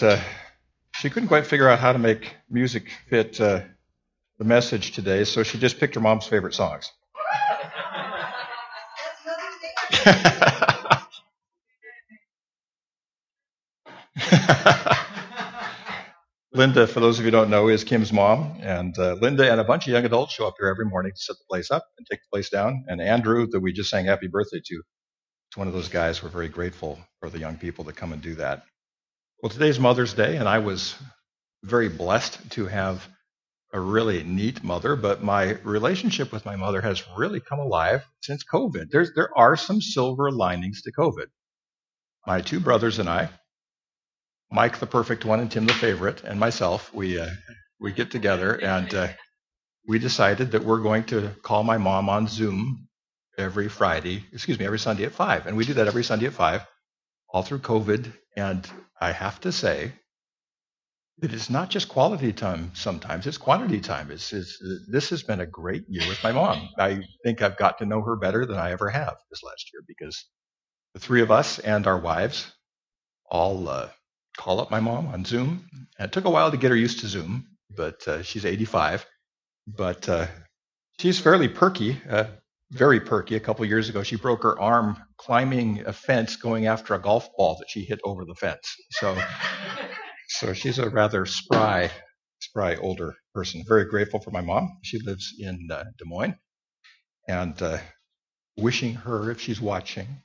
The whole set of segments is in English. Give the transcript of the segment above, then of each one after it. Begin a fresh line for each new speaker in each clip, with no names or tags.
but uh, she couldn't quite figure out how to make music fit uh, the message today, so she just picked her mom's favorite songs. Linda, for those of you who don't know, is Kim's mom. And uh, Linda and a bunch of young adults show up here every morning to set the place up and take the place down. And Andrew, that we just sang happy birthday to, is one of those guys. We're very grateful for the young people that come and do that. Well, today's Mother's Day, and I was very blessed to have a really neat mother, but my relationship with my mother has really come alive since COVID. There's, there are some silver linings to COVID. My two brothers and I, Mike the perfect one and Tim the favorite, and myself, we uh, we get together and uh, we decided that we're going to call my mom on Zoom every Friday, excuse me, every Sunday at five, and we do that every Sunday at five, all through COVID. And I have to say that it's not just quality time. Sometimes it's quantity time. It's, it's this has been a great year with my mom. I think I've got to know her better than I ever have this last year because the three of us and our wives all. Uh, call up my mom on Zoom. And it took a while to get her used to Zoom, but uh, she's 85. But uh, she's fairly perky, uh, very perky. A couple years ago, she broke her arm climbing a fence, going after a golf ball that she hit over the fence. So, so she's a rather spry, spry older person. Very grateful for my mom. She lives in uh, Des Moines, and uh, wishing her, if she's watching,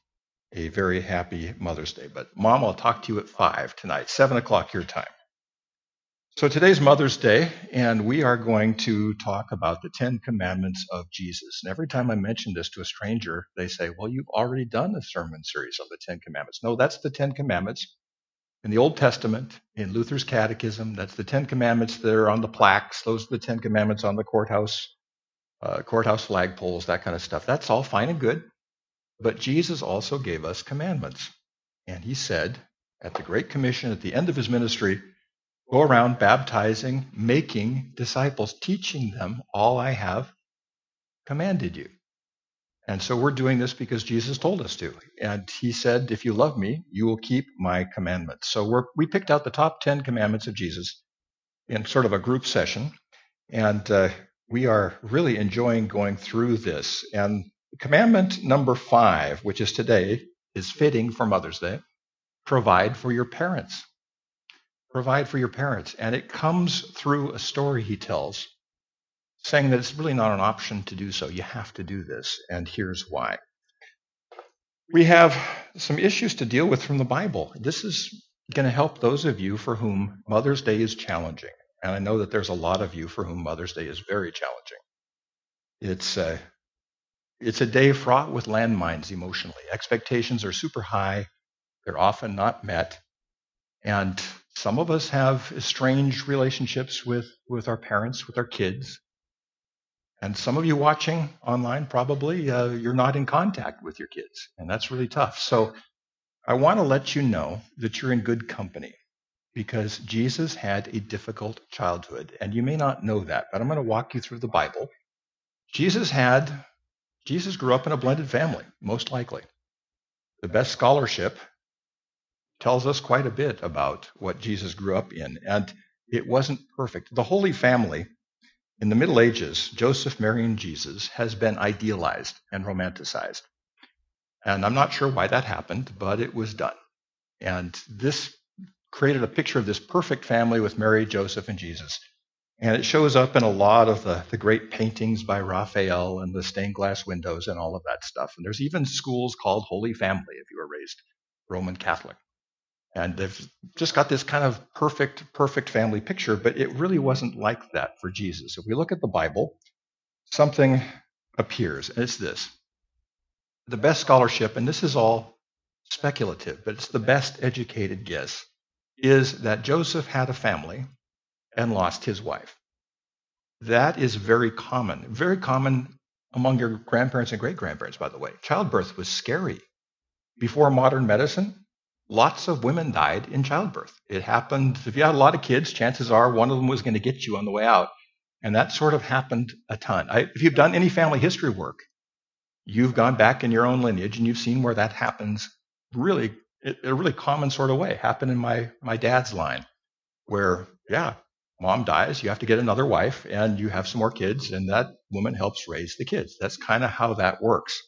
a very happy Mother's Day. But Mom, I'll talk to you at 5 tonight, 7 o'clock your time. So today's Mother's Day, and we are going to talk about the Ten Commandments of Jesus. And every time I mention this to a stranger, they say, Well, you've already done a sermon series on the Ten Commandments. No, that's the Ten Commandments in the Old Testament, in Luther's Catechism. That's the Ten Commandments that are on the plaques. Those are the Ten Commandments on the courthouse, uh, courthouse flagpoles, that kind of stuff. That's all fine and good. But Jesus also gave us commandments. And he said at the Great Commission at the end of his ministry, go around baptizing, making disciples, teaching them all I have commanded you. And so we're doing this because Jesus told us to. And he said, if you love me, you will keep my commandments. So we picked out the top 10 commandments of Jesus in sort of a group session. And uh, we are really enjoying going through this. And Commandment number five, which is today, is fitting for Mother's Day. Provide for your parents. Provide for your parents. And it comes through a story he tells, saying that it's really not an option to do so. You have to do this. And here's why. We have some issues to deal with from the Bible. This is going to help those of you for whom Mother's Day is challenging. And I know that there's a lot of you for whom Mother's Day is very challenging. It's uh, it's a day fraught with landmines emotionally. Expectations are super high, they're often not met. And some of us have estranged relationships with, with our parents, with our kids. And some of you watching online probably, uh, you're not in contact with your kids. And that's really tough. So I want to let you know that you're in good company because Jesus had a difficult childhood. And you may not know that, but I'm going to walk you through the Bible. Jesus had Jesus grew up in a blended family, most likely. The best scholarship tells us quite a bit about what Jesus grew up in, and it wasn't perfect. The Holy Family in the Middle Ages, Joseph marrying Jesus, has been idealized and romanticized. And I'm not sure why that happened, but it was done. And this created a picture of this perfect family with Mary, Joseph, and Jesus. And it shows up in a lot of the, the great paintings by Raphael and the stained glass windows and all of that stuff. And there's even schools called Holy Family if you were raised Roman Catholic. And they've just got this kind of perfect, perfect family picture, but it really wasn't like that for Jesus. If we look at the Bible, something appears, and it's this. The best scholarship, and this is all speculative, but it's the best educated guess, is that Joseph had a family and lost his wife. That is very common, very common among your grandparents and great grandparents, by the way. Childbirth was scary. Before modern medicine, lots of women died in childbirth. It happened, if you had a lot of kids, chances are one of them was going to get you on the way out. And that sort of happened a ton. I, if you've done any family history work, you've gone back in your own lineage and you've seen where that happens really in a really common sort of way. Happened in my, my dad's line where, yeah, mom dies, you have to get another wife and you have some more kids and that woman helps raise the kids. That's kind of how that works.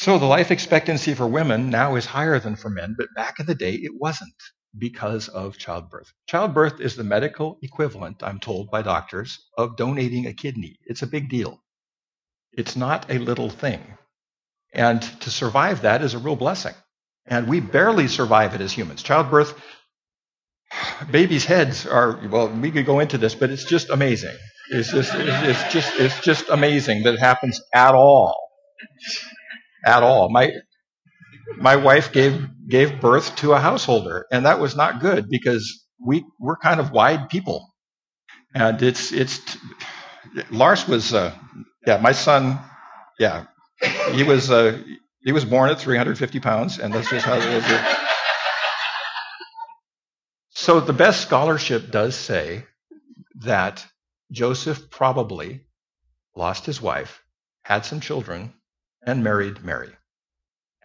So the life expectancy for women now is higher than for men, but back in the day it wasn't because of childbirth. Childbirth is the medical equivalent, I'm told by doctors, of donating a kidney. It's a big deal. It's not a little thing. And to survive that is a real blessing. And we barely survive it as humans. Childbirth, babies' heads are, well, we could go into this, but it's just amazing. It's just, it's just, it's just amazing that it happens at all. At all. My, my wife gave, gave birth to a householder, and that was not good because we, we're kind of wide people. And it's, it's, Lars was, uh, yeah, my son, yeah, he was, uh, he was born at 350 pounds, and that's just how it is. So the best scholarship does say that Joseph probably lost his wife, had some children, and married Mary.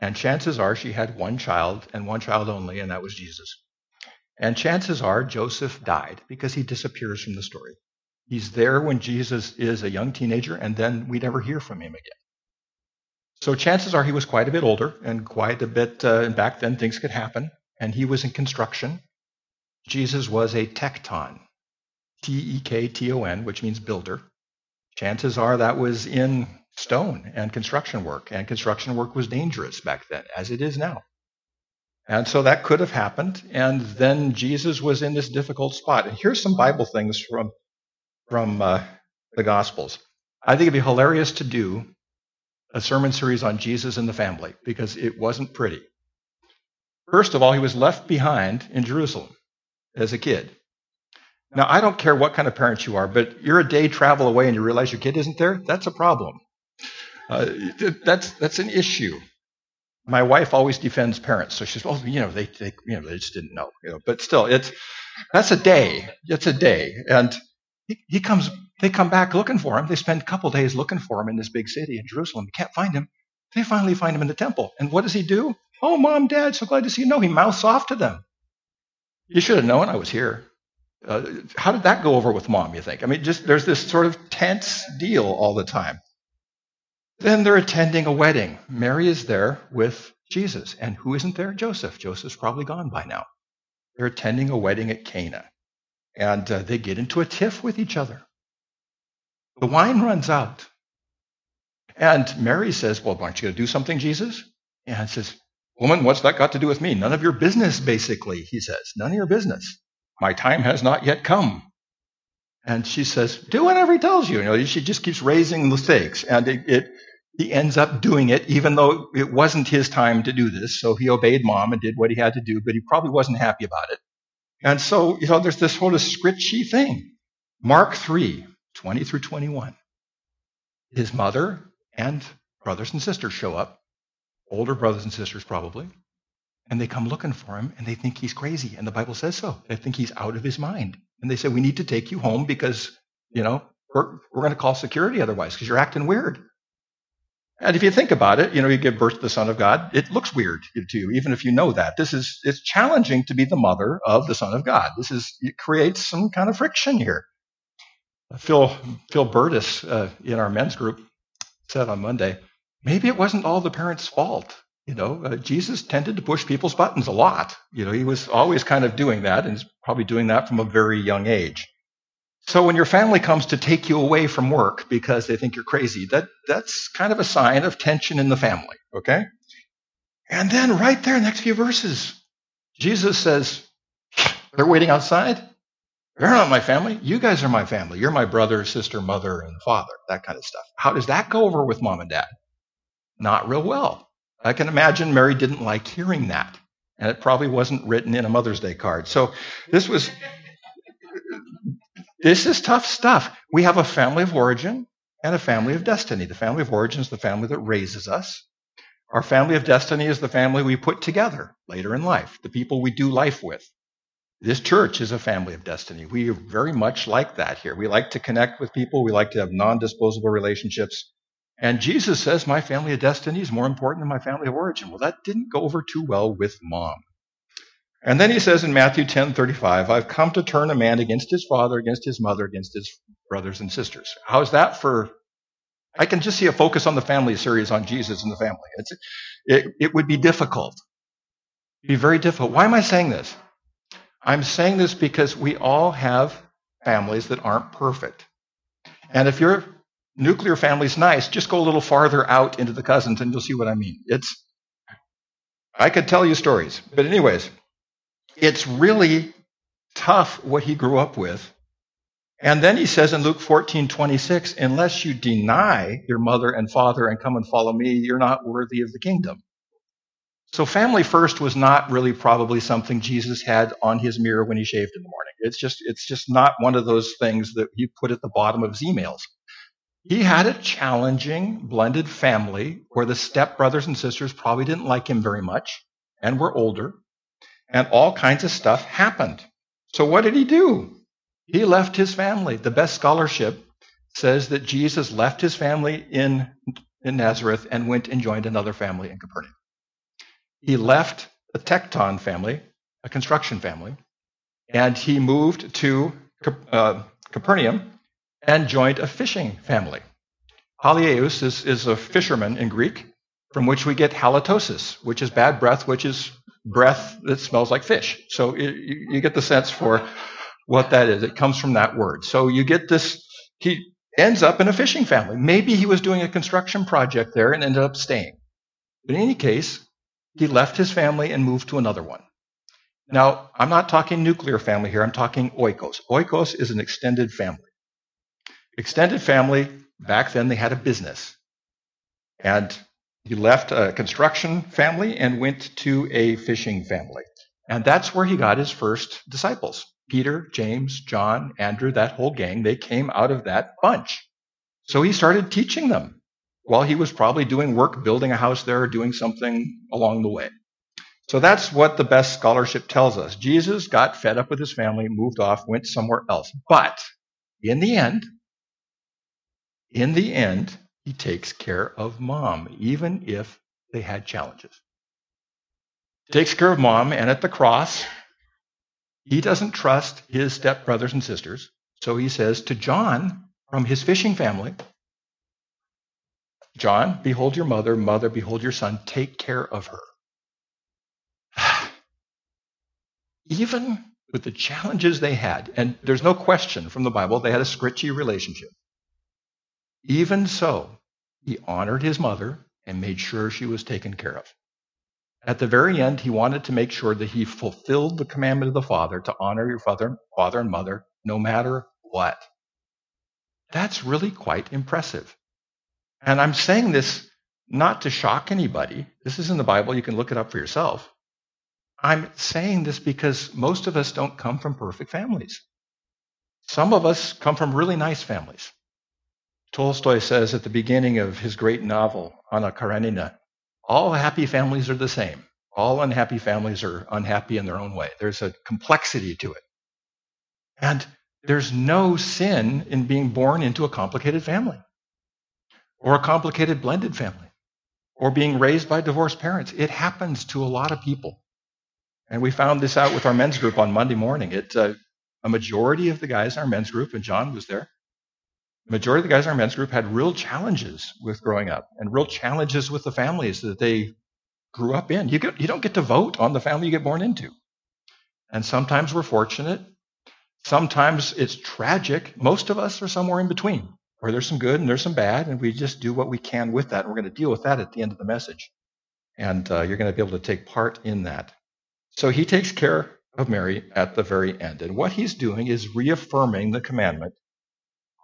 And chances are she had one child and one child only, and that was Jesus. And chances are Joseph died because he disappears from the story. He's there when Jesus is a young teenager, and then we never hear from him again. So chances are he was quite a bit older and quite a bit, uh, and back then things could happen, and he was in construction. Jesus was a tekton, T E K T O N, which means builder. Chances are that was in stone and construction work, and construction work was dangerous back then, as it is now. And so that could have happened, and then Jesus was in this difficult spot. And here's some Bible things from from uh, the Gospels. I think it'd be hilarious to do a sermon series on Jesus and the family because it wasn't pretty. First of all, he was left behind in Jerusalem as a kid. Now, I don't care what kind of parent you are, but you're a day travel away and you realize your kid isn't there. That's a problem. Uh, that's that's an issue. My wife always defends parents, so she's well, you know, they, they you know they just didn't know, you know. But still, it's that's a day. It's a day, and he, he comes. They come back looking for him. They spend a couple days looking for him in this big city in Jerusalem. Can't find him. They finally find him in the temple. And what does he do? Oh, mom, dad, so glad to see you. No, he mouths off to them. You should have known I was here. Uh, how did that go over with mom? You think? I mean, just there's this sort of tense deal all the time. Then they're attending a wedding. Mary is there with Jesus. And who isn't there? Joseph. Joseph's probably gone by now. They're attending a wedding at Cana. And uh, they get into a tiff with each other. The wine runs out. And Mary says, Well, aren't you going to do something, Jesus? And says, Woman, what's that got to do with me? None of your business, basically, he says. None of your business. My time has not yet come. And she says, do whatever he tells you. You know, she just keeps raising the stakes. And it, it, he ends up doing it, even though it wasn't his time to do this. So he obeyed mom and did what he had to do, but he probably wasn't happy about it. And so, you know, there's this of scritchy thing. Mark 3, 20 through 21. His mother and brothers and sisters show up, older brothers and sisters probably, and they come looking for him and they think he's crazy. And the Bible says so. They think he's out of his mind. And they say, We need to take you home because, you know, we're, we're going to call security otherwise because you're acting weird. And if you think about it, you know, you give birth to the Son of God, it looks weird to you, even if you know that. This is, it's challenging to be the mother of the Son of God. This is, it creates some kind of friction here. Phil, Phil Burtis uh, in our men's group said on Monday, maybe it wasn't all the parents' fault. You know, uh, Jesus tended to push people's buttons a lot. You know, he was always kind of doing that and probably doing that from a very young age. So when your family comes to take you away from work because they think you're crazy, that, that's kind of a sign of tension in the family, okay? And then right there, next few verses, Jesus says, they're waiting outside. They're not my family. You guys are my family. You're my brother, sister, mother, and father, that kind of stuff. How does that go over with mom and dad? Not real well. I can imagine Mary didn't like hearing that. And it probably wasn't written in a Mother's Day card. So this was, this is tough stuff. We have a family of origin and a family of destiny. The family of origin is the family that raises us. Our family of destiny is the family we put together later in life, the people we do life with. This church is a family of destiny. We are very much like that here. We like to connect with people. We like to have non disposable relationships. And Jesus says, My family of destiny is more important than my family of origin. Well, that didn't go over too well with mom. And then he says in Matthew 10:35, I've come to turn a man against his father, against his mother, against his brothers and sisters. How's that for I can just see a focus on the family series on Jesus and the family. It's, it, it would be difficult. It'd be very difficult. Why am I saying this? I'm saying this because we all have families that aren't perfect. And if your nuclear family's nice, just go a little farther out into the cousins and you'll see what I mean. It's, I could tell you stories. But anyways, it's really tough what he grew up with and then he says in Luke 14, 26, unless you deny your mother and father and come and follow me, you're not worthy of the kingdom. So family first was not really probably something Jesus had on his mirror when he shaved in the morning. It's just, it's just not one of those things that he put at the bottom of his emails. He had a challenging blended family where the step brothers and sisters probably didn't like him very much and were older and all kinds of stuff happened. So what did he do? He left his family. The best scholarship says that Jesus left his family in, in Nazareth and went and joined another family in Capernaum. He left a Tekton family, a construction family, and he moved to uh, Capernaum and joined a fishing family. Halieus is, is a fisherman in Greek, from which we get halitosis, which is bad breath, which is breath that smells like fish. So it, you get the sense for what that is. It comes from that word. So you get this, he ends up in a fishing family. Maybe he was doing a construction project there and ended up staying. But in any case, he left his family and moved to another one. Now, I'm not talking nuclear family here, I'm talking oikos. Oikos is an extended family. Extended family, back then they had a business. And he left a construction family and went to a fishing family. And that's where he got his first disciples. Peter, James, John, Andrew, that whole gang, they came out of that bunch. So he started teaching them while he was probably doing work, building a house there, or doing something along the way. So that's what the best scholarship tells us. Jesus got fed up with his family, moved off, went somewhere else. But in the end, in the end, he takes care of mom, even if they had challenges. Takes care of mom, and at the cross, he doesn't trust his stepbrothers and sisters. So he says to John from his fishing family, John, behold your mother, mother, behold your son, take care of her. Even with the challenges they had, and there's no question from the Bible, they had a scritchy relationship. Even so, he honored his mother and made sure she was taken care of. At the very end, he wanted to make sure that he fulfilled the commandment of the Father to honor your father, father and mother no matter what. That's really quite impressive. And I'm saying this not to shock anybody. This is in the Bible. You can look it up for yourself. I'm saying this because most of us don't come from perfect families. Some of us come from really nice families. Tolstoy says at the beginning of his great novel, Anna Karenina, all happy families are the same. All unhappy families are unhappy in their own way. There's a complexity to it. And there's no sin in being born into a complicated family or a complicated blended family or being raised by divorced parents. It happens to a lot of people. And we found this out with our men's group on Monday morning. It, uh, a majority of the guys in our men's group, and John was there, the majority of the guys in our men's group had real challenges with growing up and real challenges with the families that they grew up in. You, get, you don't get to vote on the family you get born into. And sometimes we're fortunate. Sometimes it's tragic. Most of us are somewhere in between, where there's some good and there's some bad, and we just do what we can with that. And we're going to deal with that at the end of the message. And uh, you're going to be able to take part in that. So he takes care of Mary at the very end. And what he's doing is reaffirming the commandment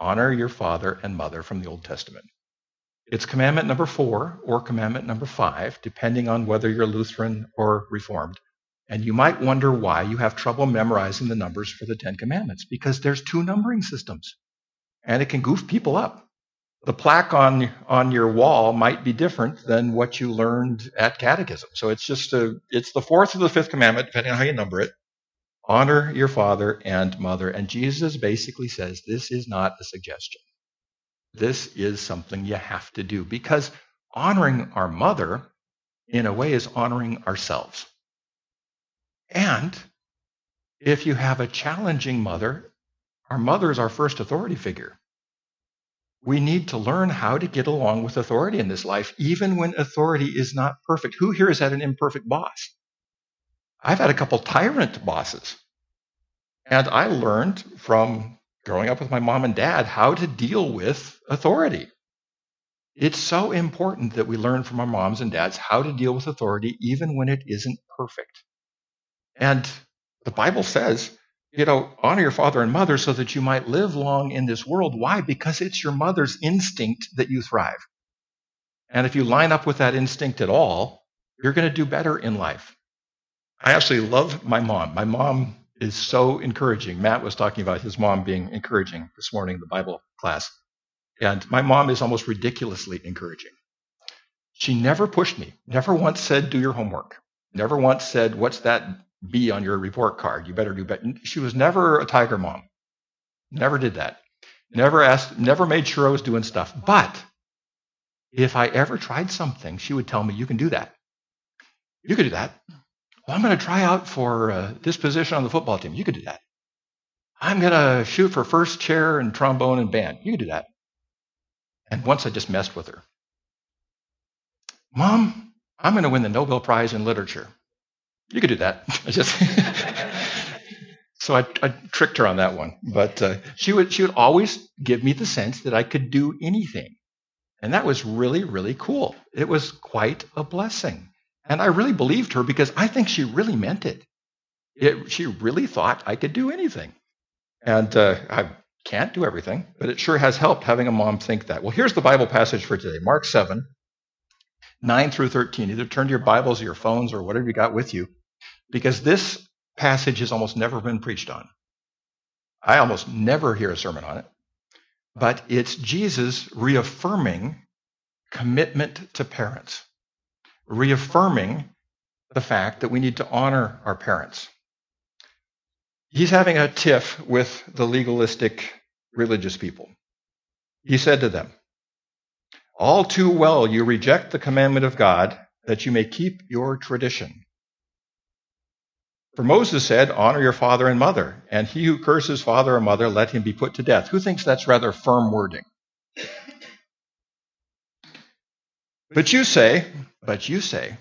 honor your father and mother from the Old Testament. It's commandment number four or commandment number five, depending on whether you're Lutheran or Reformed. And you might wonder why you have trouble memorizing the numbers for the Ten Commandments, because there's two numbering systems. And it can goof people up. The plaque on, on your wall might be different than what you learned at catechism. So it's just a, it's the fourth or the fifth commandment, depending on how you number it. Honor your father and mother. And Jesus basically says this is not a suggestion. this is something you have to do because honoring our mother, in a way, is honoring ourselves. And if you have a challenging mother, our mother is our first authority figure. We need to learn how to get along with authority in this life, even when authority is not perfect. Who here has had an imperfect boss? I've had a couple tyrant bosses. And I learned from growing up with my mom and dad how to deal with authority. It's so important that we learn from our moms and dads how to deal with authority, even when it isn't perfect. And the Bible says, you know, honor your father and mother so that you might live long in this world. Why? Because it's your mother's instinct that you thrive. And if you line up with that instinct at all, you're going to do better in life. I actually love my mom. My mom is so encouraging. Matt was talking about his mom being encouraging this morning in the Bible class. And my mom is almost ridiculously encouraging. She never pushed me, never once said, do your homework, never once said, what's that B on your report card? You better do better. She was never a tiger mom. Never did that. Never asked, never made sure I was doing stuff. But if I ever tried something, she would tell me, you can do that. You can do that. Well, I'm going to try out for uh, this position on the football team. You could do that. I'm going to shoot for first chair and trombone and band. You could do that. And once I just messed with her. Mom, I'm going to win the Nobel Prize in Literature. You could do that. I just so I, I, tricked her on that one. But uh, she would she would always give me the sense that I could do anything, and that was really really cool. It was quite a blessing. And I really believed her because I think she really meant it. it she really thought I could do anything. And uh, I can't do everything, but it sure has helped having a mom think that. Well, here's the Bible passage for today Mark 7, 9 through 13. Either turn to your Bibles or your phones or whatever you got with you, because this passage has almost never been preached on. I almost never hear a sermon on it, but it's Jesus reaffirming commitment to parents reaffirming the fact that we need to honor our parents. He's having a tiff with the legalistic religious people. He said to them, All too well you reject the commandment of God that you may keep your tradition. For Moses said, Honor your father and mother, and he who curses father or mother, let him be put to death. Who thinks that's rather firm wording? But you say, but you say,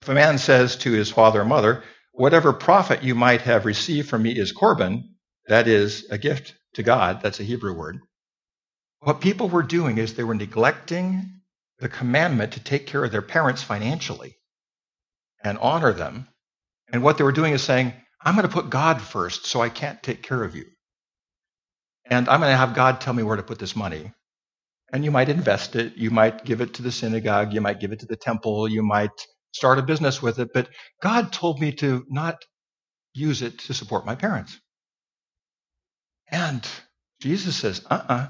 if a man says to his father or mother, whatever profit you might have received from me is korban, that is a gift to God, that's a Hebrew word. What people were doing is they were neglecting the commandment to take care of their parents financially and honor them. And what they were doing is saying, I'm going to put God first so I can't take care of you. And I'm going to have God tell me where to put this money. And you might invest it, you might give it to the synagogue, you might give it to the temple, you might start a business with it, but God told me to not use it to support my parents. And Jesus says, uh uh-uh. uh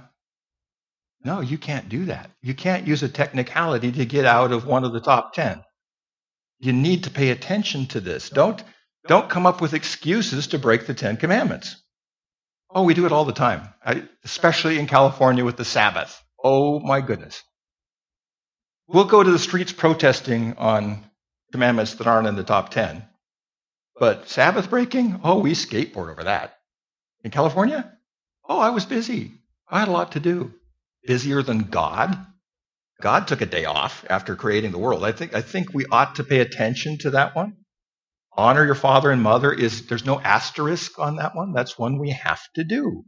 No, you can't do that. You can't use a technicality to get out of one of the top 10. You need to pay attention to this. Don't, don't come up with excuses to break the Ten Commandments. Oh, we do it all the time, especially in California with the Sabbath. Oh my goodness. We'll go to the streets protesting on commandments that aren't in the top 10. But Sabbath breaking? Oh, we skateboard over that. In California? Oh, I was busy. I had a lot to do. Busier than God? God took a day off after creating the world. I think, I think we ought to pay attention to that one. Honor your father and mother is, there's no asterisk on that one. That's one we have to do.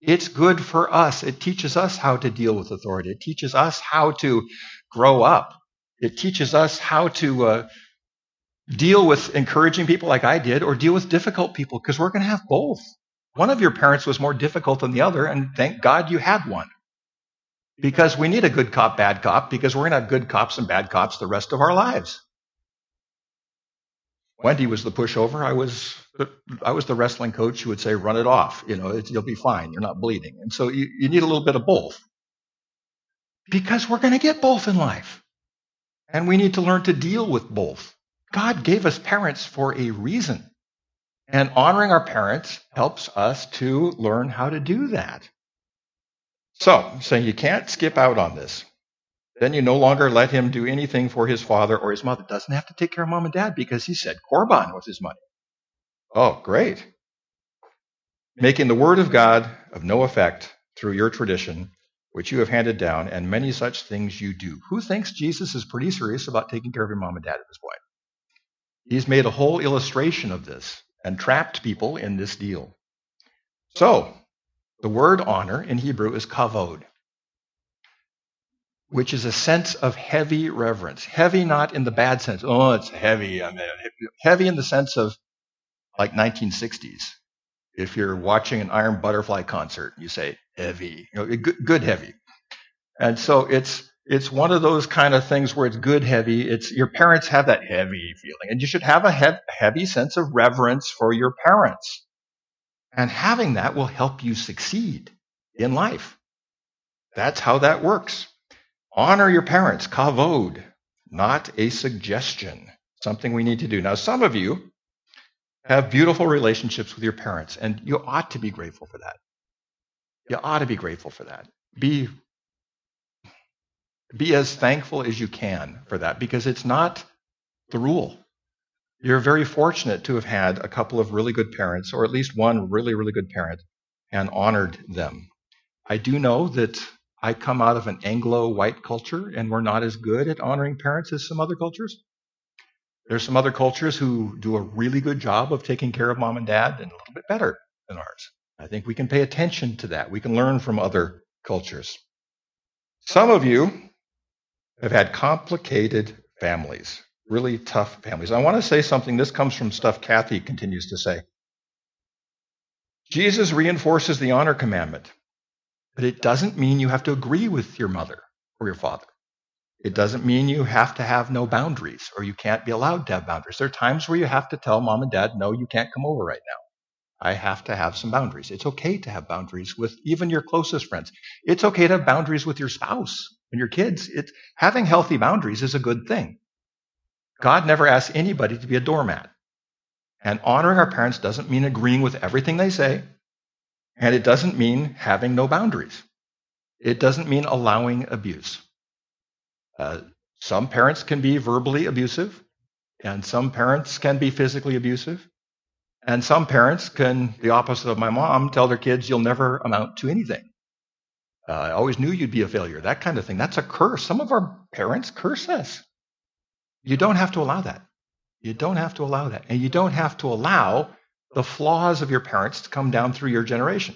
It's good for us. It teaches us how to deal with authority. It teaches us how to grow up. It teaches us how to uh, deal with encouraging people like I did or deal with difficult people because we're going to have both. One of your parents was more difficult than the other, and thank God you had one. Because we need a good cop, bad cop, because we're going to have good cops and bad cops the rest of our lives. Wendy was the pushover. I was I was the wrestling coach who would say, "Run it off. You know, you'll be fine. You're not bleeding." And so you, you need a little bit of both, because we're going to get both in life, and we need to learn to deal with both. God gave us parents for a reason, and honoring our parents helps us to learn how to do that. So, saying you can't skip out on this. Then you no longer let him do anything for his father or his mother. Doesn't have to take care of mom and dad because he said Korban was his money. Oh, great. Making the word of God of no effect through your tradition, which you have handed down, and many such things you do. Who thinks Jesus is pretty serious about taking care of your mom and dad at this point? He's made a whole illustration of this and trapped people in this deal. So, the word honor in Hebrew is kavod, which is a sense of heavy reverence. Heavy not in the bad sense. Oh, it's heavy. I mean, heavy in the sense of like 1960s. If you're watching an Iron Butterfly concert, you say heavy, you know, good, good heavy. And so it's it's one of those kind of things where it's good heavy. It's your parents have that heavy feeling, and you should have a heavy sense of reverence for your parents. And having that will help you succeed in life. That's how that works. Honor your parents, kavod, not a suggestion, something we need to do. Now, some of you have beautiful relationships with your parents, and you ought to be grateful for that. You ought to be grateful for that. Be, be as thankful as you can for that because it's not the rule. You're very fortunate to have had a couple of really good parents, or at least one really, really good parent, and honored them. I do know that I come out of an Anglo white culture, and we're not as good at honoring parents as some other cultures. There's some other cultures who do a really good job of taking care of mom and dad and a little bit better than ours. I think we can pay attention to that. We can learn from other cultures. Some of you have had complicated families really tough families. I want to say something. This comes from stuff Kathy continues to say. Jesus reinforces the honor commandment, but it doesn't mean you have to agree with your mother or your father. It doesn't mean you have to have no boundaries or you can't be allowed to have boundaries. There are times where you have to tell mom and dad, no, you can't come over right now. I have to have some boundaries. It's okay to have boundaries with even your closest friends. It's okay to have boundaries with your spouse and your kids. It, having healthy boundaries is a good thing. God never asks anybody to be a doormat. And honoring our parents doesn't mean agreeing with everything they say, and it doesn't mean having no boundaries. It doesn't mean allowing abuse. Uh, some parents can be verbally abusive, and some parents can be physically abusive. And some parents can, the opposite of my mom, tell their kids, you'll never amount to anything. Uh, I always knew you'd be a failure, that kind of thing. That's a curse. Some of our parents curse us. You don't have to allow that. You don't have to allow that. And you don't have to allow the flaws of your parents to come down through your generation.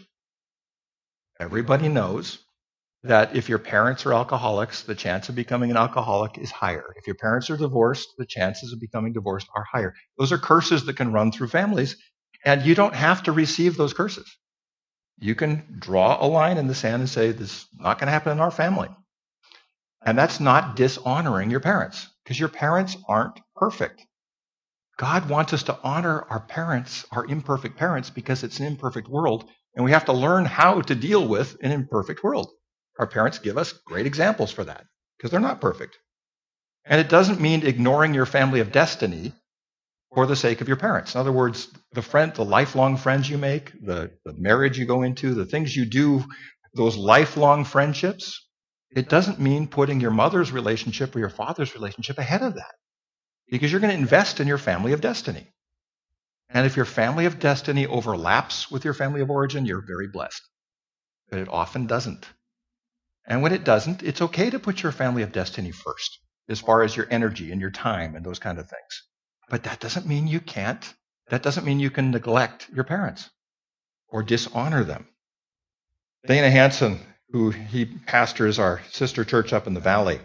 Everybody knows that if your parents are alcoholics, the chance of becoming an alcoholic is higher. If your parents are divorced, the chances of becoming divorced are higher. Those are curses that can run through families, and you don't have to receive those curses. You can draw a line in the sand and say, This is not going to happen in our family. And that's not dishonoring your parents because your parents aren't perfect. God wants us to honor our parents, our imperfect parents, because it's an imperfect world, and we have to learn how to deal with an imperfect world. Our parents give us great examples for that because they're not perfect. And it doesn't mean ignoring your family of destiny for the sake of your parents. In other words, the friend, the lifelong friends you make, the, the marriage you go into, the things you do, those lifelong friendships, it doesn't mean putting your mother's relationship or your father's relationship ahead of that because you're going to invest in your family of destiny. And if your family of destiny overlaps with your family of origin, you're very blessed. But it often doesn't. And when it doesn't, it's okay to put your family of destiny first, as far as your energy and your time and those kind of things. But that doesn't mean you can't, that doesn't mean you can neglect your parents or dishonor them. Dana Hanson who he pastors our sister church up in the valley,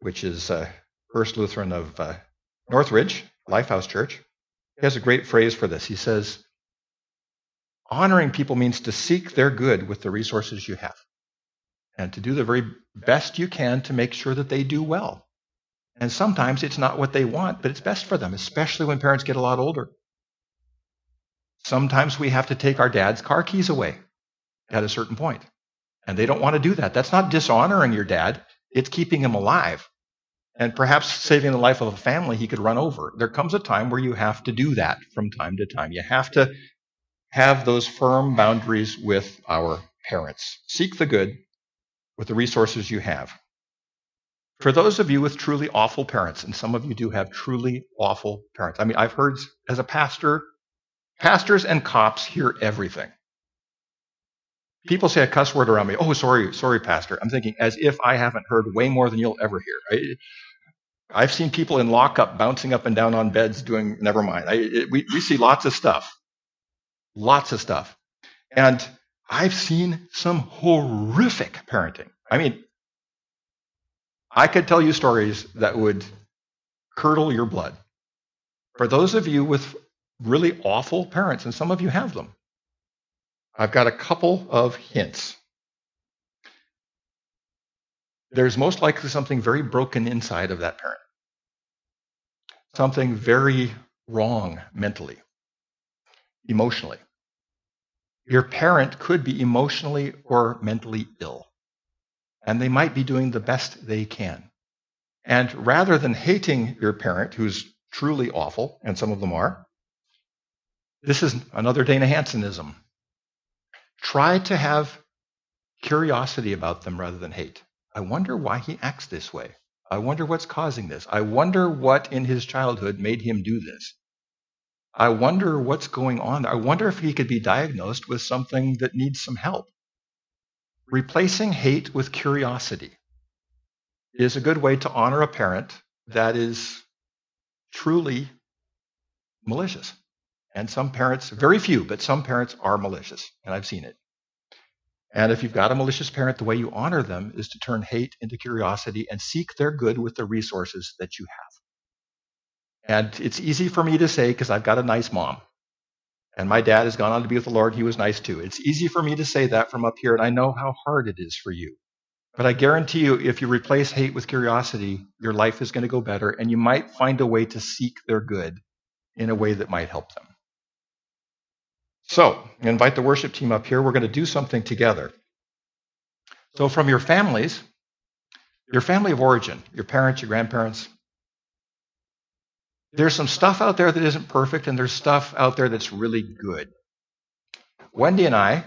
which is uh, First Lutheran of uh, Northridge, Lifehouse Church. He has a great phrase for this. He says, Honoring people means to seek their good with the resources you have and to do the very best you can to make sure that they do well. And sometimes it's not what they want, but it's best for them, especially when parents get a lot older. Sometimes we have to take our dad's car keys away at a certain. And they don't want to do that. That's not dishonoring your dad, it's keeping him alive. And perhaps saving the life of a family he could run over. There comes a time where you have to do that from time to time. You have to have those firm boundaries with our parents. Seek the good with the resources you have. For those of you with truly awful parents, and some of you do have truly awful parents. I mean, I've heard as a pastor, pastors and cops hear everything. People say a cuss word around me. Oh, sorry, sorry, pastor. I'm thinking as if I haven't heard way more than you'll ever hear. I, have seen people in lockup bouncing up and down on beds doing, never mind. I, it, we, we see lots of stuff. Lots of stuff. And I've seen some horrific parenting. I mean, I could tell you stories that would curdle your blood. For those of you with really awful parents, and some of you have them, I've got a couple of hints. There's most likely something very broken inside of that parent, something very wrong mentally, emotionally. Your parent could be emotionally or mentally ill, and they might be doing the best they can. And rather than hating your parent, who's truly awful, and some of them are, this is another Dana Hansenism. Try to have curiosity about them rather than hate. I wonder why he acts this way. I wonder what's causing this. I wonder what in his childhood made him do this. I wonder what's going on. I wonder if he could be diagnosed with something that needs some help. Replacing hate with curiosity is a good way to honor a parent that is truly malicious. And some parents, very few, but some parents are malicious, and I've seen it. And if you've got a malicious parent, the way you honor them is to turn hate into curiosity and seek their good with the resources that you have. And it's easy for me to say because I've got a nice mom. And my dad has gone on to be with the Lord. He was nice too. It's easy for me to say that from up here, and I know how hard it is for you. But I guarantee you, if you replace hate with curiosity, your life is going to go better, and you might find a way to seek their good in a way that might help them. So, invite the worship team up here. We're going to do something together. So, from your families, your family of origin, your parents, your grandparents, there's some stuff out there that isn't perfect, and there's stuff out there that's really good. Wendy and I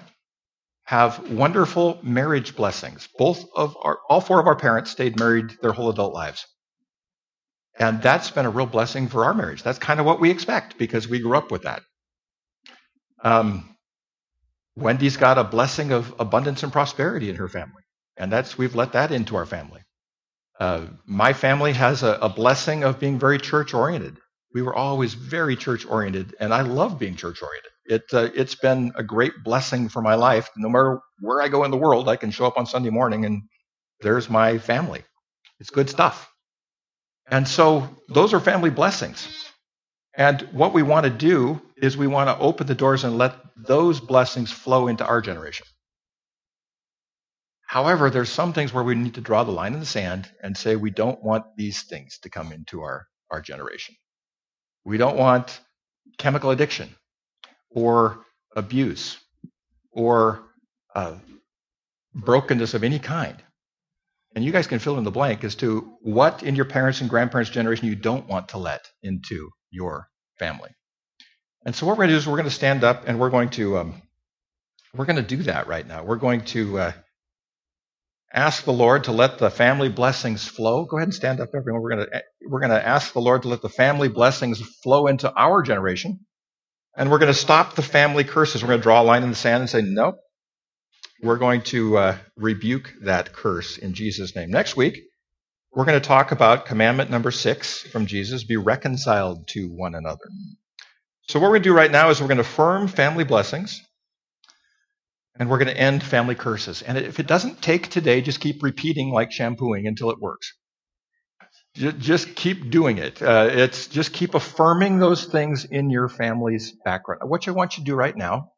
have wonderful marriage blessings. Both of our, all four of our parents stayed married their whole adult lives. And that's been a real blessing for our marriage. That's kind of what we expect because we grew up with that. Um, Wendy's got a blessing of abundance and prosperity in her family, and that's we've let that into our family. Uh, my family has a, a, blessing of being very church oriented. We were always very church oriented, and I love being church oriented. It, uh, it's been a great blessing for my life. No matter where I go in the world, I can show up on Sunday morning and there's my family. It's good stuff. And so those are family blessings. And what we want to do is we want to open the doors and let those blessings flow into our generation. However, there's some things where we need to draw the line in the sand and say we don't want these things to come into our, our generation. We don't want chemical addiction or abuse or uh, brokenness of any kind. And you guys can fill in the blank as to what in your parents' and grandparents' generation you don't want to let into your family. And so what we're going to do is we're going to stand up and we're going to um, we're going to do that right now. We're going to uh, ask the Lord to let the family blessings flow. Go ahead and stand up, everyone. We're going to we're going to ask the Lord to let the family blessings flow into our generation, and we're going to stop the family curses. We're going to draw a line in the sand and say, nope. We're going to uh, rebuke that curse in Jesus' name. Next week, we're going to talk about commandment number six from Jesus be reconciled to one another. So, what we're going to do right now is we're going to affirm family blessings and we're going to end family curses. And if it doesn't take today, just keep repeating like shampooing until it works. Just keep doing it. Uh, it's just keep affirming those things in your family's background. What I want you to do right now,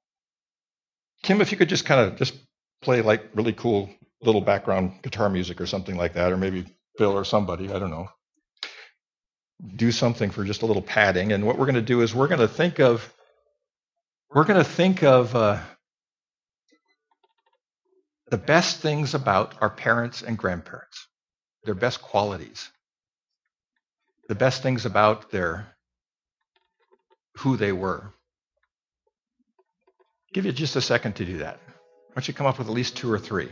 Kim, if you could just kind of just play like really cool little background guitar music or something like that, or maybe Bill or somebody, I don't know, do something for just a little padding. And what we're going to do is we're going to think of we're going to think of uh, the best things about our parents and grandparents, their best qualities, the best things about their who they were. Give you just a second to do that. Don't you come up with at least two or three?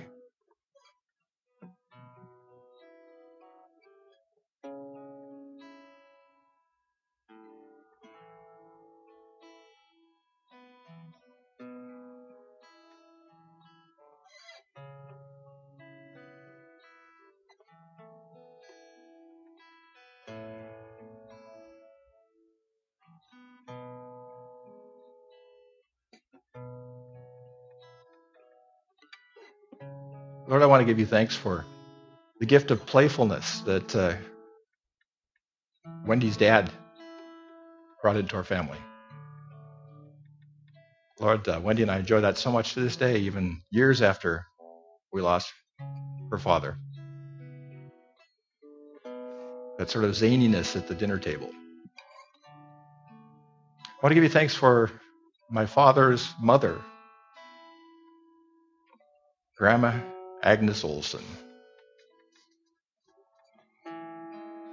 Give you thanks for the gift of playfulness that uh, Wendy's dad brought into our family. Lord, uh, Wendy and I enjoy that so much to this day, even years after we lost her father. That sort of zaniness at the dinner table. I want to give you thanks for my father's mother, Grandma Agnes Olson.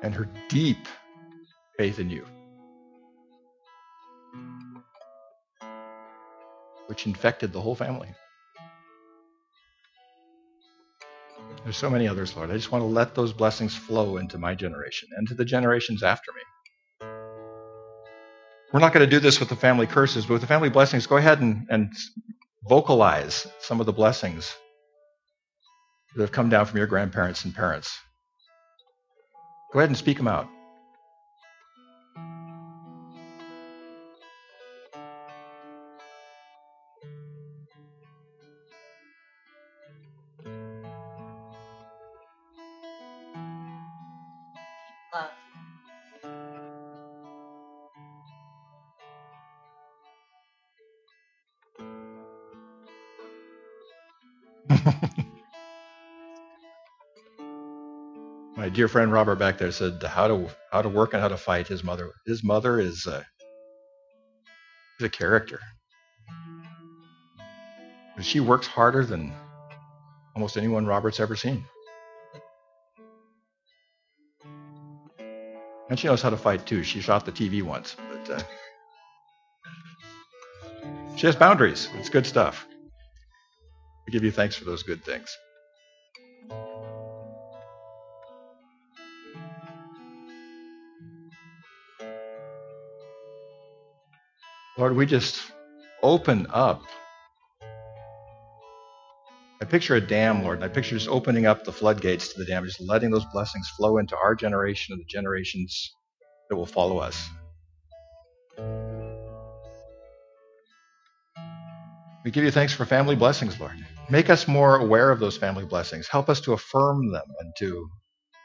And her deep faith in you, which infected the whole family. There's so many others, Lord. I just want to let those blessings flow into my generation and to the generations after me. We're not going to do this with the family curses, but with the family blessings, go ahead and, and vocalize some of the blessings that have come down from your grandparents and parents. Go ahead and speak them out. Dear friend Robert back there said how to how to work and how to fight his mother. His mother is a, is a character. She works harder than almost anyone Robert's ever seen. And she knows how to fight too. She shot the TV once, but uh, she has boundaries. It's good stuff. We give you thanks for those good things. Lord, we just open up. I picture a dam, Lord, and I picture just opening up the floodgates to the dam, just letting those blessings flow into our generation and the generations that will follow us. We give you thanks for family blessings, Lord. Make us more aware of those family blessings. Help us to affirm them and to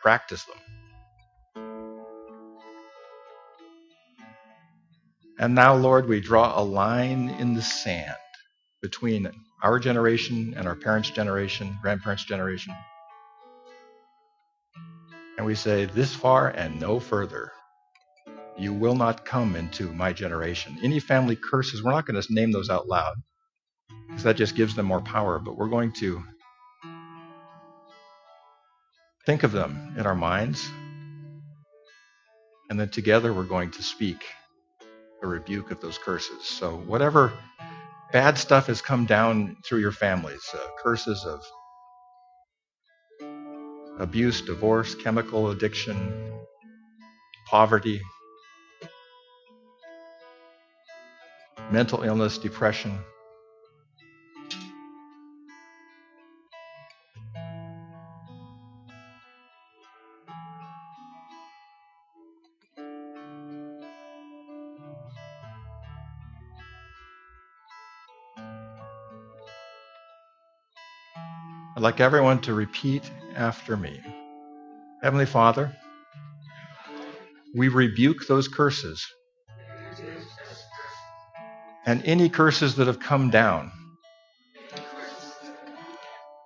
practice them. And now, Lord, we draw a line in the sand between our generation and our parents' generation, grandparents' generation. And we say, This far and no further. You will not come into my generation. Any family curses, we're not going to name those out loud because that just gives them more power, but we're going to think of them in our minds. And then together we're going to speak a rebuke of those curses. So, whatever bad stuff has come down through your families, uh, curses of abuse, divorce, chemical addiction, poverty, mental illness, depression, I'd like everyone to repeat after me. Heavenly Father, we rebuke those curses and any curses that have come down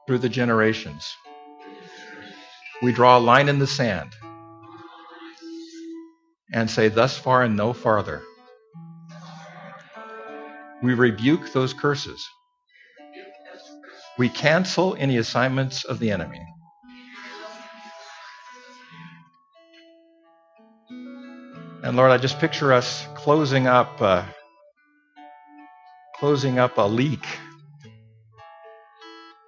through the generations. We draw a line in the sand and say, Thus far and no farther. We rebuke those curses we cancel any assignments of the enemy. And Lord, I just picture us closing up, uh, closing up a leak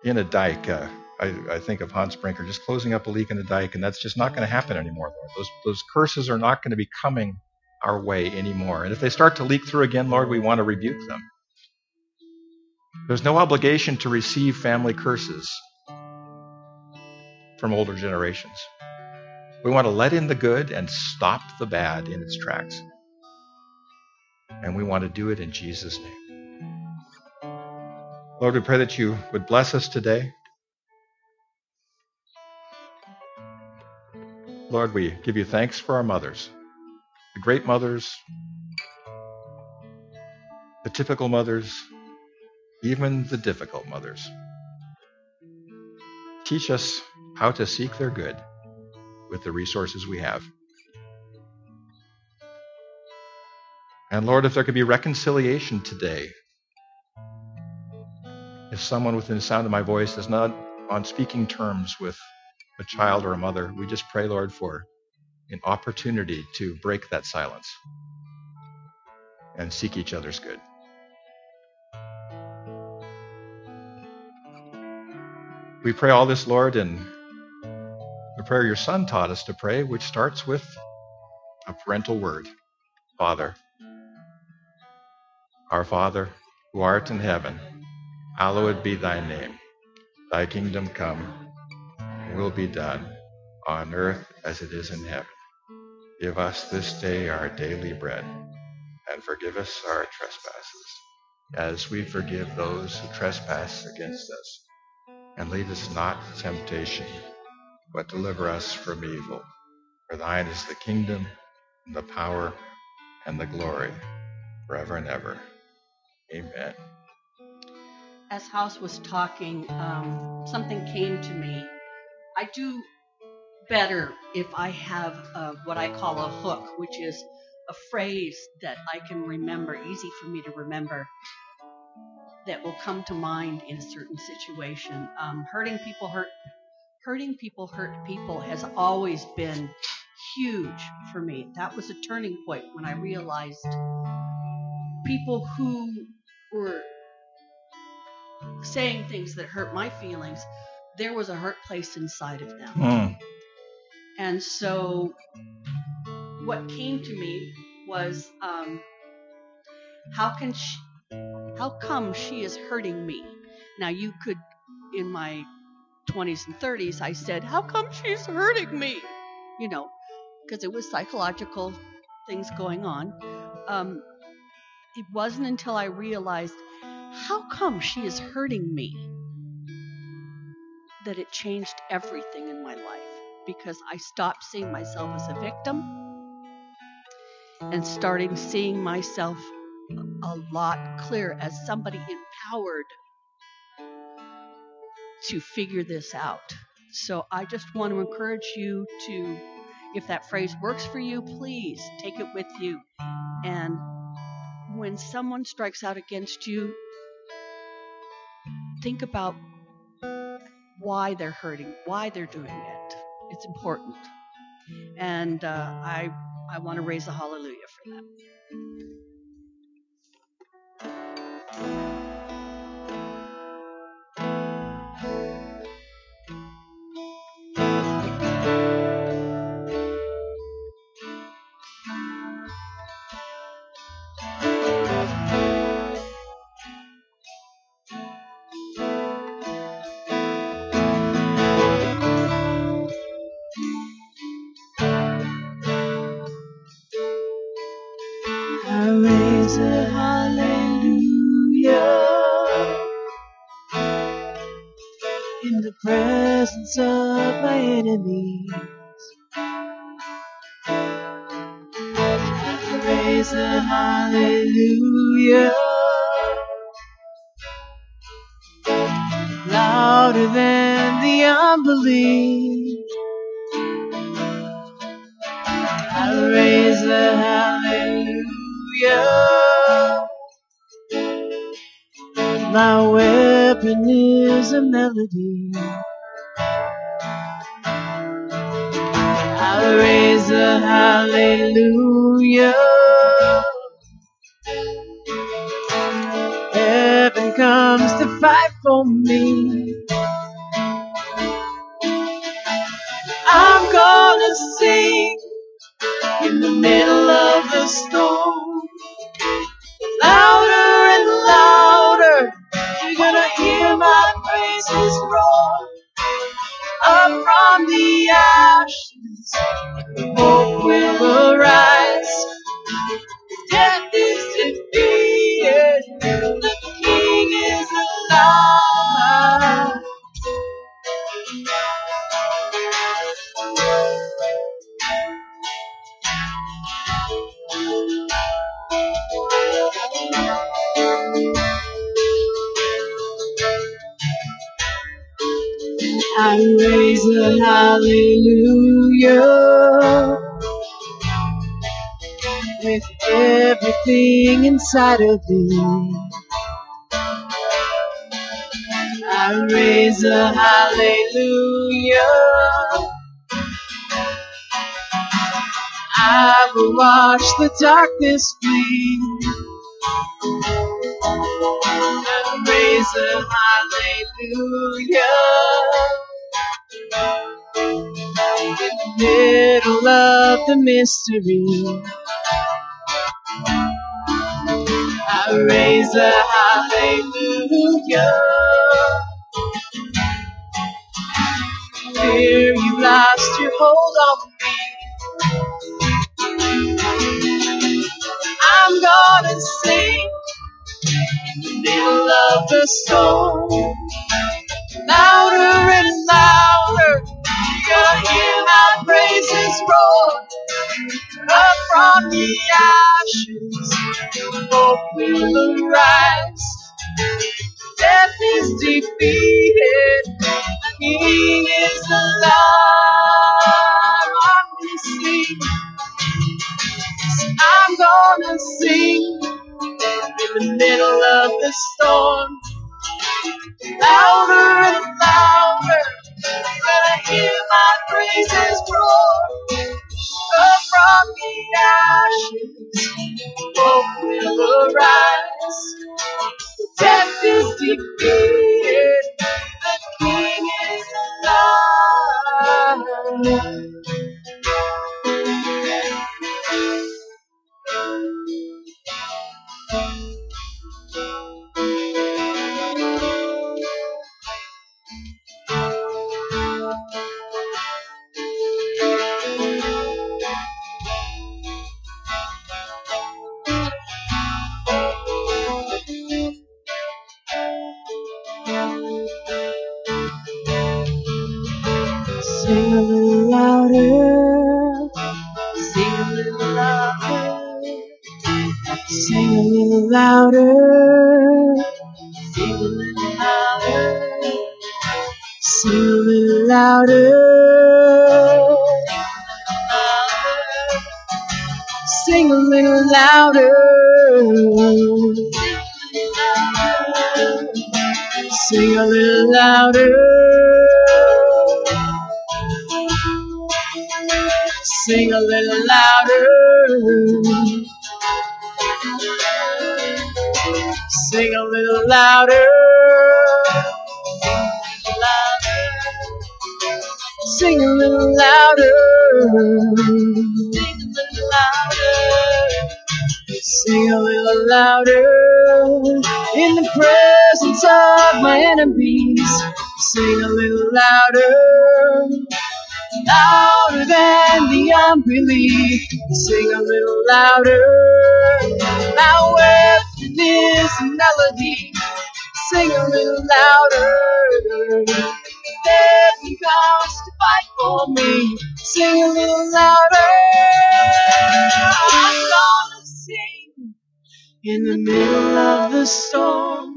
in a dike. Uh, I, I, think of Hans Brinker just closing up a leak in a dike, and that's just not going to happen anymore, Lord. Those, those curses are not going to be coming our way anymore. And if they start to leak through again, Lord, we want to rebuke them. There's no obligation to receive family curses from older generations. We want to let in the good and stop the bad in its tracks. And we want to do it in Jesus' name. Lord, we pray that you would bless us today. Lord, we give you thanks for our mothers, the great mothers, the typical mothers, even the difficult mothers. Teach us how to seek their good with the resources we have. And Lord, if there could be reconciliation today, if someone within the sound of my voice is not on speaking terms with a child or a mother, we just pray, Lord, for an opportunity to break that silence and seek each other's good. We pray all this, Lord, in the prayer your Son taught us to pray, which starts with a parental word Father. Our Father, who art in heaven, hallowed be thy name. Thy kingdom come, will be done, on earth as it is in heaven. Give us this day our daily bread, and forgive us our trespasses, as we forgive those who trespass against us. And lead us not to temptation but deliver us from evil. For thine is the kingdom, and the power, and the glory, forever and ever. Amen.
As House was talking, um, something came to me. I do better if I have uh, what I call a hook, which is a phrase that I can remember, easy for me to remember, that will come to mind in a certain situation. Um, hurting people hurt hurting people hurt people has always been huge for me. That was a turning point when I realized people who were saying things that hurt my feelings, there was a hurt place inside of them. Mm. And so what came to me was um, how can she, how come she is hurting me? Now you could in my 20s and 30s, I said, How come she's hurting me? You know, because it was psychological things going on. Um, it wasn't until I realized, How come she is hurting me? that it changed everything in my life because I stopped seeing myself as a victim and started seeing myself a lot clearer as somebody empowered to figure this out. So I just want to encourage you to, if that phrase works for you, please take it with you. And when someone strikes out against you, think about why they're hurting, why they're doing it. It's important. And uh, I, I want to raise a hallelujah for that.
enemies. Raise a hallelujah. Louder than the unbelief. I raise a hallelujah. My weapon is a melody. raise a hallelujah. Heaven comes to fight for me. I'm gonna sing in the middle of the storm. Louder and louder, you're gonna hear my praises roar up from the ashes hope will arise. Death is defeated, the King is alive. I raise a hallelujah with everything inside of me. I raise a hallelujah. I will watch the darkness flee. I raise a hallelujah. In the middle of the mystery. I raise a hallelujah. Fear you lost your hold on me. I'm gonna sing in the middle of the storm. Louder and louder, you're gonna hear my. Up from the ashes, hope will arise. Death is defeated, the King is alive. I'm sing, I'm gonna sing in the middle of the storm. Louder and louder, gonna hear my praises roar. Up from the ashes, hope will arise. Death is defeated, the King is alive. Sing little louder. Sing a little louder. Sing a little louder. Sing a little louder. Sing a little louder. Sing a little louder. Little louder. Sing a little louder. Sing a little louder. Sing a little louder. In the presence of my enemies. Sing a little louder louder than the unbelief. Sing a little louder. My weapon is melody. Sing a little louder. Heaven comes to fight for me. Sing a little louder. I'm gonna sing in the middle of the storm.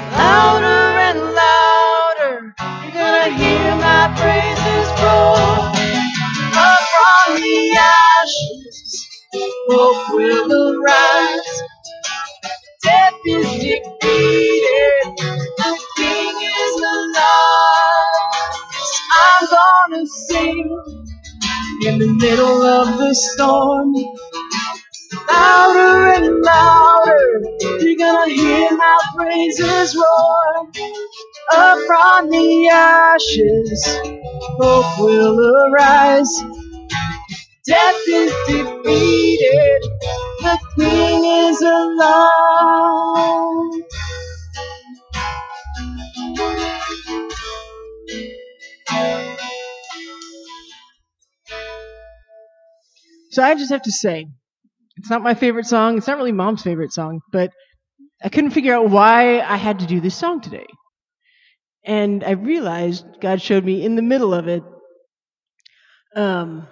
Louder and louder, you're gonna hear my praises roar. Up from the ashes, hope will arise. Death is defeated, the King is alive. I'm gonna sing in the middle of the storm. Louder and louder, you're gonna hear my praises roar. Up from the ashes, hope will arise. Death is defeated. The King is alive. So I just have to say, it's not my favorite song. It's not really mom's favorite song, but I couldn't figure out why I had to do this song today. And I realized God showed me in the middle of it. Um,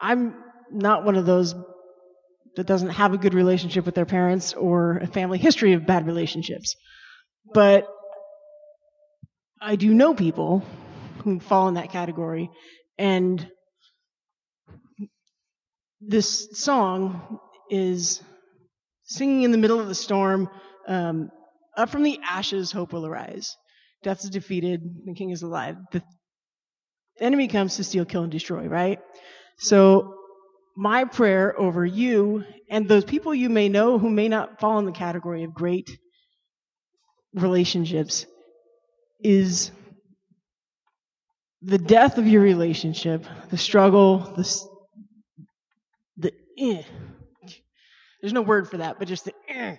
I'm not one of those that doesn't have a good relationship with their parents or a family history of bad relationships. But I do know people who fall in that category. And this song is singing in the middle of the storm. Um, up from the ashes, hope will arise. Death is defeated, the king is alive. The enemy comes to steal, kill, and destroy, right? So, my prayer over you and those people you may know who may not fall in the category of great relationships is the death of your relationship, the struggle, the, the eh. there's no word for that, but just the eh,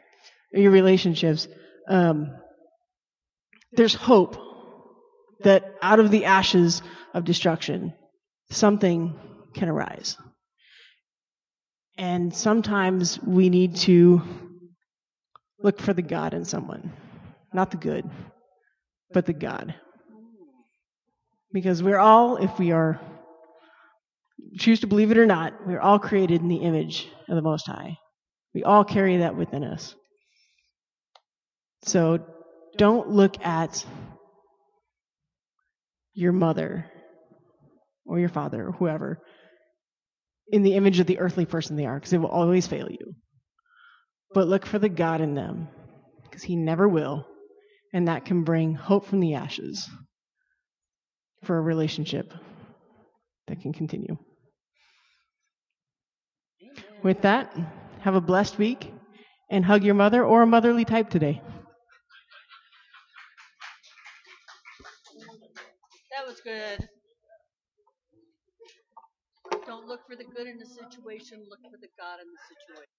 your relationships. Um, there's hope that out of the ashes of destruction, something can arise. And sometimes we need to look for the God in someone. Not the good, but the God. Because we're all, if we are choose to believe it or not, we're all created in the image of the Most High. We all carry that within us. So don't look at your mother or your father or whoever in the image of the earthly person they are, because they will always fail you. But look for the God in them, because He never will, and that can bring hope from the ashes for a relationship that can continue. With that, have a blessed week and hug your mother or a motherly type today.
That was good. Don't look for the good in the situation, look for the God in the situation.